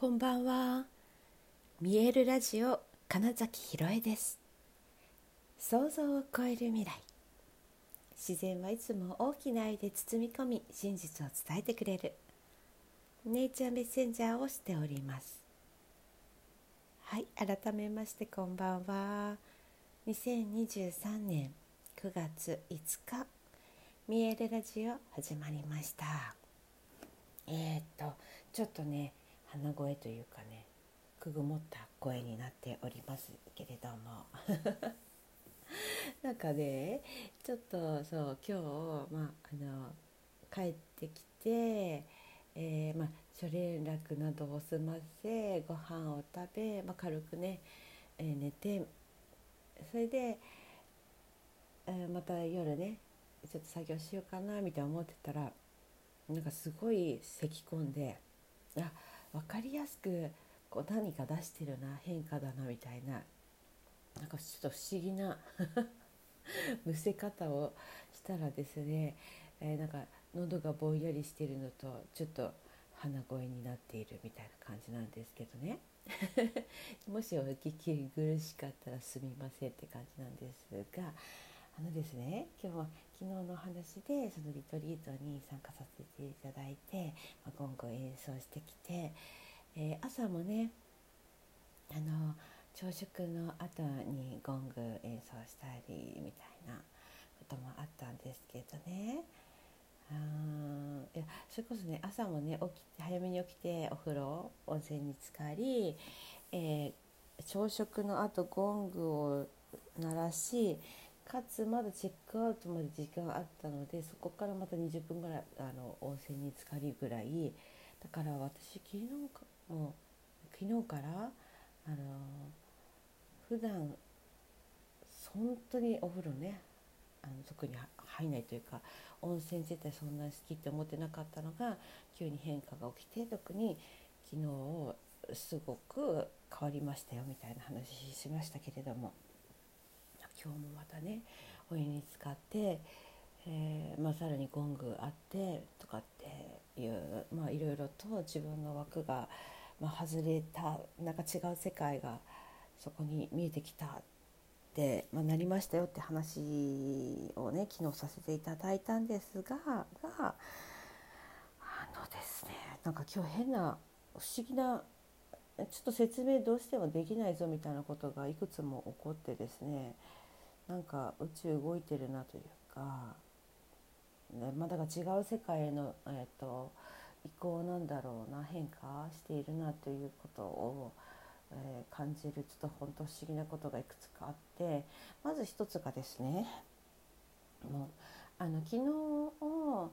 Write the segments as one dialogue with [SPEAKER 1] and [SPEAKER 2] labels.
[SPEAKER 1] こんばんは。見えるラジオ金崎ひろえです。想像を超える未来。自然はいつも大きな愛で包み込み真実を伝えてくれる。ネイチャーメッセンジャーをしております。はい改めましてこんばんは。2023年9月5日見えるラジオ始まりました。えー、っとちょっとね鼻声というかねくぐもった声になっておりますけれども。なんかねちょっとそう今日、まあ、あの帰ってきて、えー、まあ、諸連絡などを済ませご飯を食べ、まあ、軽くね、えー、寝てそれで、えー、また夜ねちょっと作業しようかなみたいな思ってたらなんかすごい咳き込んであ分かりやすくこう何か出してるな変化だなみたいな。なんかちょっと不思議な むせ方をしたらですね、えー、なんか喉がぼんやりしてるのとちょっと鼻声になっているみたいな感じなんですけどね。もしお聞き苦しかったらすみませんって感じなんですがあのですね今日は昨日の話でそのリトリートに参加させていただいて、まあ、ゴングを演奏してきて、えー、朝もねあの朝食の後にゴング演奏したりみたいなこともあったんですけどね。あいやそれこそね朝もね起き早めに起きてお風呂温泉に浸かり、えー、朝食の後ゴングを鳴らしかつまだチェックアウトまで時間あったのでそこからまた20分ぐらいあの温泉に浸かりぐらいだから私昨日かもう昨日からあの普段本当にお風呂ねあの特に入んないというか温泉自体そんなに好きって思ってなかったのが急に変化が起きて特に昨日すごく変わりましたよみたいな話しましたけれども。今日もまたねお湯に使って、えーまあ、さらにゴングあってとかっていう、まあ、いろいろと自分の枠が、まあ、外れたなんか違う世界がそこに見えてきたって、まあ、なりましたよって話をね昨日させていただいたんですががあのですねなんか今日変な不思議なちょっと説明どうしてもできないぞみたいなことがいくつも起こってですねなんか宇宙動いてるなというか、ねま、だから違う世界への、えーと、移行なんだろうな変化しているなということを、えー、感じるちょっと本当不思議なことがいくつかあってまず一つがですねもうあの昨日を、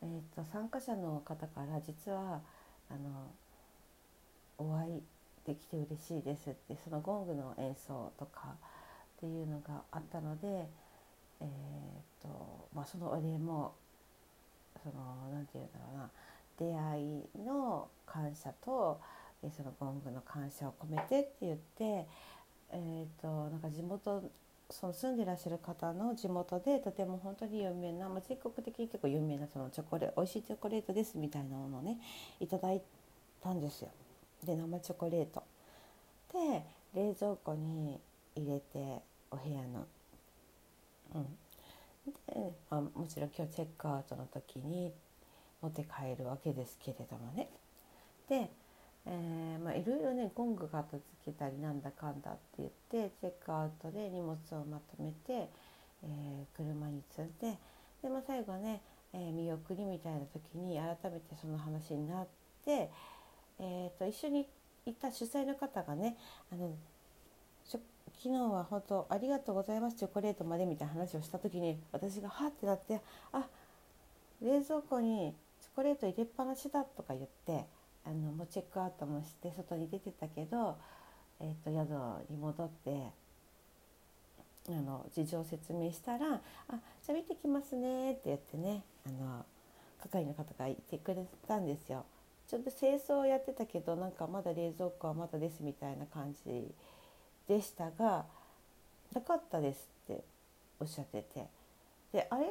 [SPEAKER 1] えーと、参加者の方から実はあのお会いできて嬉しいですってそのゴングの演奏とかっていうのがあったので、えーとまあ、そのお礼もその何て言うんだろうな出会いの感謝とそのゴングの感謝を込めてって言って、えーと、なんか地元その住んでらっしゃる方の地元でとても本当に有名な、まあ、全国的に結構有名なそのチョコレ美味しいチョコレートですみたいなものをねいただいたんですよ。で生チョコレート。で冷蔵庫に入れてお部屋の。うん、で、あ、もちろん今日チェックアウトの時に持って帰るわけですけれどもね。で、え、まあ、いろいろねゴング片付けたりなんだかんだって言ってチェックアウトで荷物をまとめて、えー、車に積んでで、まあ、最後ね、えー、見送りみたいな時に改めてその話になって、えー、と一緒に行った主催の方がねあの昨日は本当ありがとうございますチョコレートまでみたいな話をした時に私がはってなってあ冷蔵庫にチョコレート入れっぱなしだとか言ってあのもうチェックアウトもして外に出てたけど、えーと、宿に戻ってあの事情を説明したら「あじゃあ見てきますね」って言ってねあの係の方がいてくれたんですよ。ちょっと清掃やってたけどなんかまだ冷蔵庫はまだですみたいな感じでしたが「なかったです」っておっしゃってて。であれ？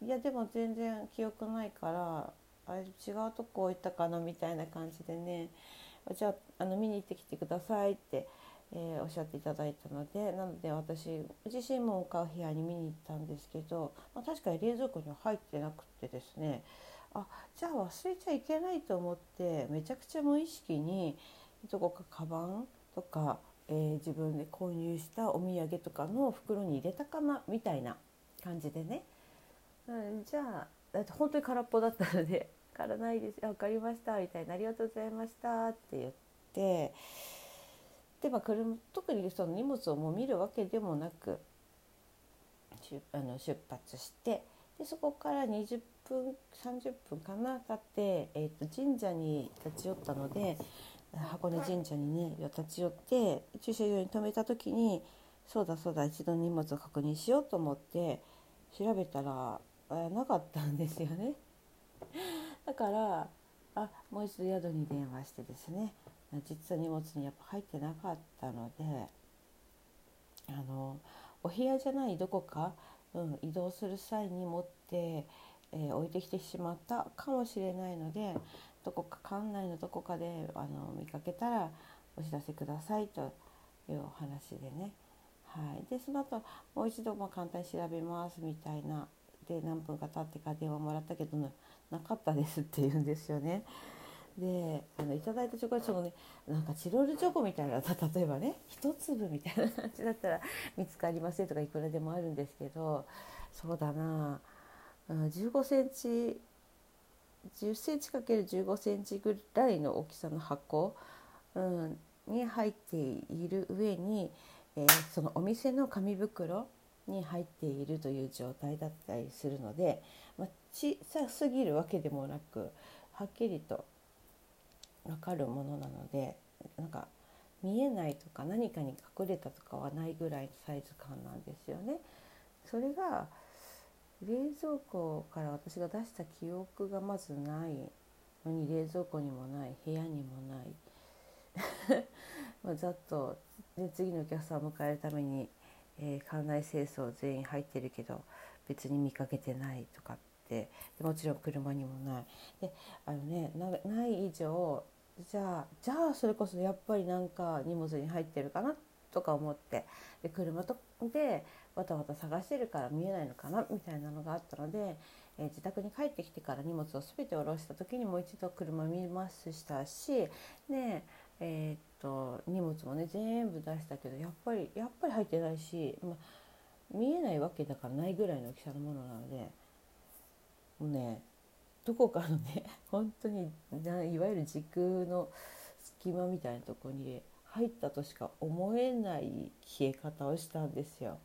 [SPEAKER 1] いやでも全然記憶ないからあれ違うとこ置いたかなみたいな感じでねじゃああの見に行ってきてくださいってえー、おっしゃっていただいたのでなので私自身も買う部屋に見に行ったんですけど、まあ、確かに冷蔵庫には入ってなくてですねあじゃあ忘れちゃいけないと思ってめちゃくちゃ無意識にどこかカバンとか、えー、自分で購入したお土産とかの袋に入れたかなみたいな感じでね、うん、じゃあだって本当に空っぽだったので「空ないです分かりました」みたいな「ありがとうございました」って言って。で、まあ、車特にその荷物をもう見るわけでもなくあの出発してでそこから20分30分かな経って、えー、と神社に立ち寄ったので箱根神社にね立ち寄って駐車場に止めた時にそうだそうだ一度荷物を確認しようと思って調べたらなかったんですよね。だからあもう一度宿に電話してですね実は荷物にやっぱ入ってなかったのであのお部屋じゃないどこか、うん、移動する際に持って、えー、置いてきてしまったかもしれないのでどこか館内のどこかであの見かけたらお知らせくださいというお話でね。はい、でその後もう一度まあ簡単に調べますみたいなで何分か経ってか電話もらったけどなかったですって言うんですよね。であのいただいたチョコレートもねなんかチロルチョコみたいな 例えばね一粒みたいな感じだったら見つかりませんとかいくらでもあるんですけどそうだな15センチ10センチ ×15 センチぐらいの大きさの箱、うん、に入っている上に、えー、そのお店の紙袋に入っているという状態だったりするので、まあ、小さすぎるわけでもなくはっきりと分かるものなのでなんか見えないとか何かに隠れたとかはないぐらいのサイズ感なんですよね。それが冷蔵庫から私が出した記憶がまずないのに冷蔵庫にもない部屋にもない。まざっとで次のお客さんを迎えるために、えー、館内清掃全員入ってるけど別に見かけてないとかってでもちろん車にもない。であのねない以上じゃあじゃあそれこそやっぱりなんか荷物に入ってるかなっとか思ってで車とでわたわた探してるから見えないのかなみたいなのがあったので、えー、自宅に帰ってきてから荷物を全て下ろした時にもう一度車見ますしたしで、えー、っと荷物もね全部出したけどやっぱりやっぱり入ってないし、ま見えないわけだからないぐらいの大きさのものなのでもうねどこかのね本当にいわゆる時空の隙間みたいなとこに入ったとしか思えない消え方をしたんですよ。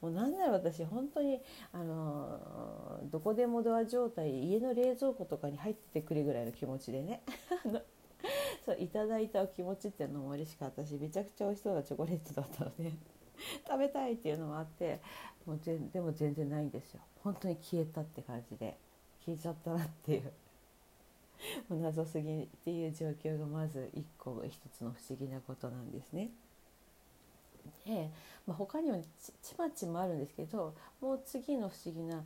[SPEAKER 1] もうなんなら私本当にあのどこでもドア状態家の冷蔵庫とかに入っててくれぐらいの気持ちでね。そういただいたお気持ちっていうのも嬉しかったしめちゃくちゃ美味しそうなチョコレートだったので。食べたいっていうのもあってもうでも全然ないんですよ。本当に消えたって感じで。消えちゃったなっていう。謎すぎっていう状況がまず一個一つの不思議なことなんですね。で、まあ、他にもちちまちもあるんですけどもう次の不思議な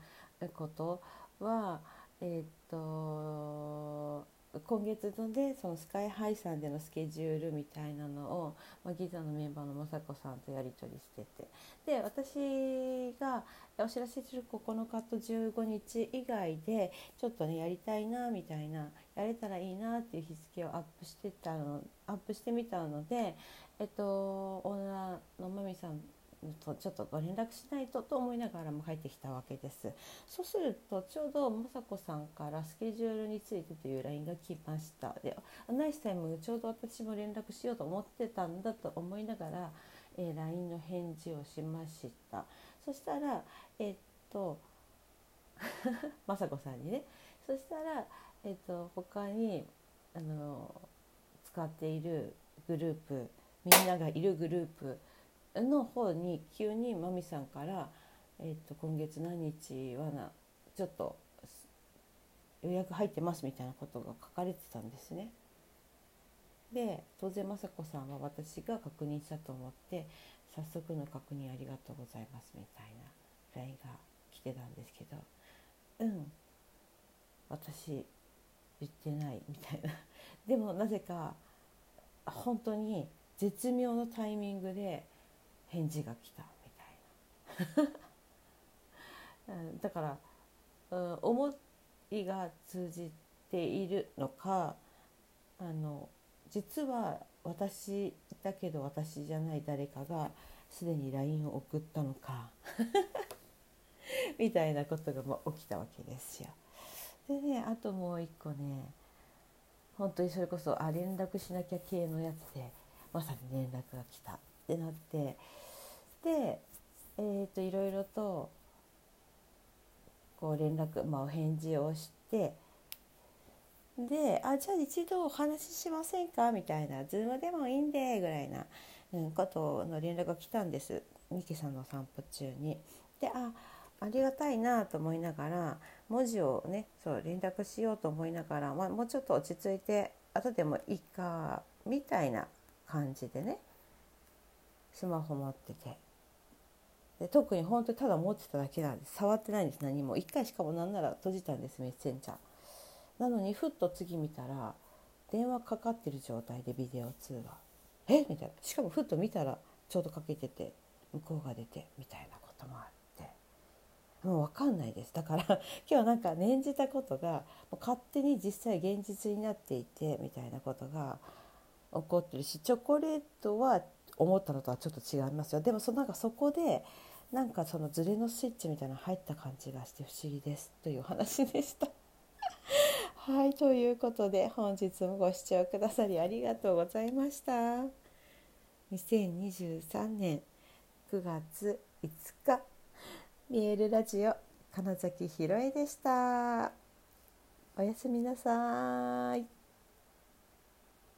[SPEAKER 1] ことはえっ、と今月のでそのスカイハイさんでのスケジュールみたいなのを、まあ、ギザのメンバーの雅子さんとやり取りしてて。で私がお知らせする9日と15日以外でちょっとねやりたいなみたいなやれたらいいなっていう日付をアップしてたのアップしてみたので、えっと、オーナーのまみさんとちょっとご連絡しないとと思いながらも入ってきたわけです。そうするとちょうど雅子さんからスケジュールについてという LINE が来ました。でナイスタイムちょうど私も連絡しようと思ってたんだと思いながら、えー、LINE の返事をしました。そしたらえー、っと 雅子さんにねそしたら、えー、っと他にあの使っているグループみんながいるグループの方に急にまみさんから「えー、と今月何日はなちょっと予約入ってます」みたいなことが書かれてたんですね。で当然雅子さんは私が確認したと思って「早速の確認ありがとうございます」みたいな LINE が来てたんですけど「うん私言ってない」みたいな。でもなぜか本当に絶妙のタイミングで返事が来たみたいな だから、うん、思いが通じているのかあの実は私だけど私じゃない誰かがすでに LINE を送ったのか みたいなことがもう起きたわけですよ。でねあともう一個ね本当にそれこそあ連絡しなきゃ系のやつでまさに連絡が来たってなって。でえー、といろいろとこう連絡、まあ、お返事をして。で「あじゃあ一度お話ししませんか?」みたいな「ズームでもいいんで」ぐらいな、うん、ことの連絡が来たんです。ミキさんの散歩中に。であありがたいなと思いながら文字をねそう連絡しようと思いながら、まあ、もうちょっと落ち着いて後でもいいかみたいな感じでね。スマホ持ってて。で特に本当にただ持ってただけなんです触ってないんです何も。1回しかもなんなら閉じたんですメッセンジャー。なのにふっと次見たら電話かかってる状態でビデオ通話。え？みたいな。しかもふっと見たらちょうどかけてて向こうが出てみたいなこともあって。もう分かんないです。だから 今日なんか念じたことがもう勝手に実際現実になっていてみたいなことが起こってるしチョコレートは思ったのとはちょっと違いますよでもそなんかそこでなんかそのズレのスイッチみたいなの入った感じがして不思議ですという話でした。はいということで本日もご視聴くださりありがとうございました。2023年9月5日見えるラジオ金崎ひろえでした。おやすみなさい。